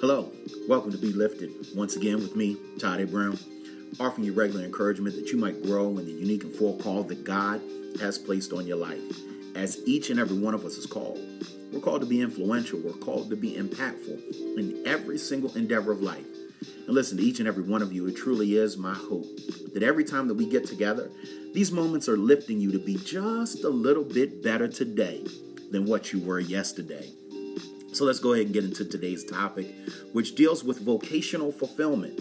Hello, welcome to Be Lifted once again with me, Todd A. Brown, offering you regular encouragement that you might grow in the unique and full call that God has placed on your life. As each and every one of us is called, we're called to be influential, we're called to be impactful in every single endeavor of life. And listen, to each and every one of you, it truly is my hope that every time that we get together, these moments are lifting you to be just a little bit better today than what you were yesterday. So let's go ahead and get into today's topic, which deals with vocational fulfillment.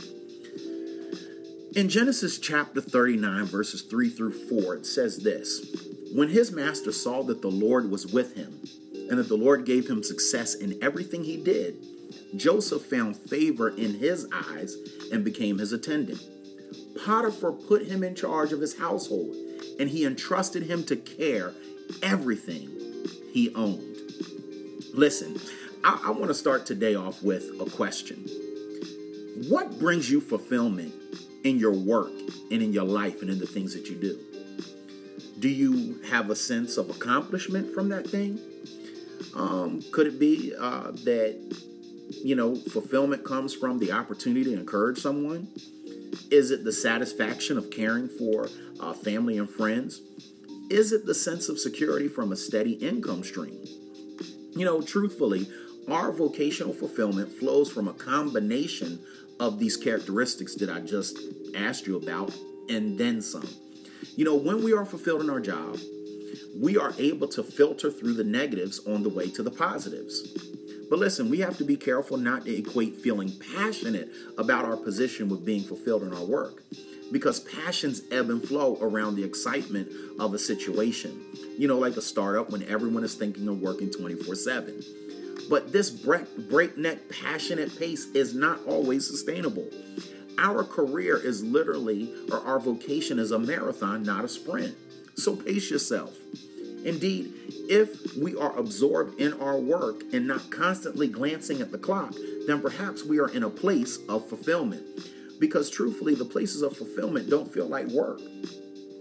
In Genesis chapter 39, verses 3 through 4, it says this When his master saw that the Lord was with him, and that the Lord gave him success in everything he did, Joseph found favor in his eyes and became his attendant. Potiphar put him in charge of his household, and he entrusted him to care everything he owned. Listen, I, I want to start today off with a question. What brings you fulfillment in your work and in your life and in the things that you do? Do you have a sense of accomplishment from that thing? Um, could it be uh, that, you know, fulfillment comes from the opportunity to encourage someone? Is it the satisfaction of caring for uh, family and friends? Is it the sense of security from a steady income stream? You know, truthfully, our vocational fulfillment flows from a combination of these characteristics that I just asked you about and then some. You know, when we are fulfilled in our job, we are able to filter through the negatives on the way to the positives. But listen, we have to be careful not to equate feeling passionate about our position with being fulfilled in our work because passions ebb and flow around the excitement of a situation. You know, like a startup when everyone is thinking of working 24 7. But this breakneck, passionate pace is not always sustainable. Our career is literally, or our vocation is a marathon, not a sprint. So pace yourself. Indeed, if we are absorbed in our work and not constantly glancing at the clock, then perhaps we are in a place of fulfillment. Because truthfully, the places of fulfillment don't feel like work.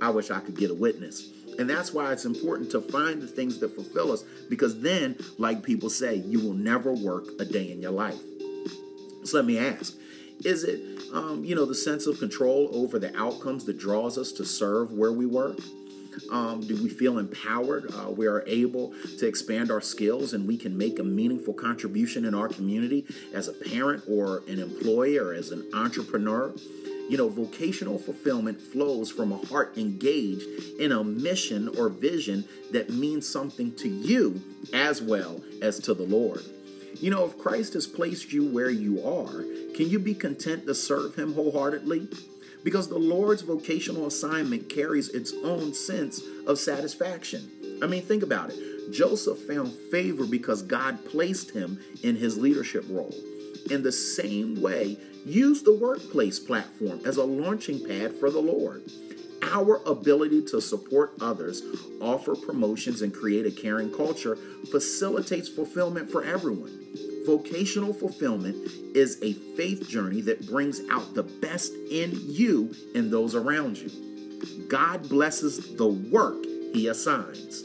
I wish I could get a witness. And that's why it's important to find the things that fulfill us because then, like people say, you will never work a day in your life. So let me ask is it, um, you know, the sense of control over the outcomes that draws us to serve where we work? Um, do we feel empowered? Uh, we are able to expand our skills and we can make a meaningful contribution in our community as a parent or an employee or as an entrepreneur. You know, vocational fulfillment flows from a heart engaged in a mission or vision that means something to you as well as to the Lord. You know, if Christ has placed you where you are, can you be content to serve Him wholeheartedly? Because the Lord's vocational assignment carries its own sense of satisfaction. I mean, think about it. Joseph found favor because God placed him in his leadership role. In the same way, use the workplace platform as a launching pad for the Lord. Our ability to support others, offer promotions, and create a caring culture facilitates fulfillment for everyone. Vocational fulfillment is a faith journey that brings out the best in you and those around you. God blesses the work He assigns.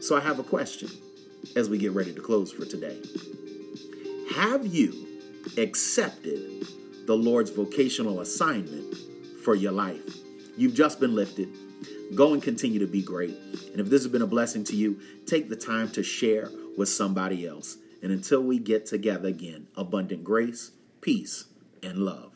So I have a question as we get ready to close for today. Have you accepted the Lord's vocational assignment for your life? You've just been lifted. Go and continue to be great. And if this has been a blessing to you, take the time to share with somebody else. And until we get together again, abundant grace, peace, and love.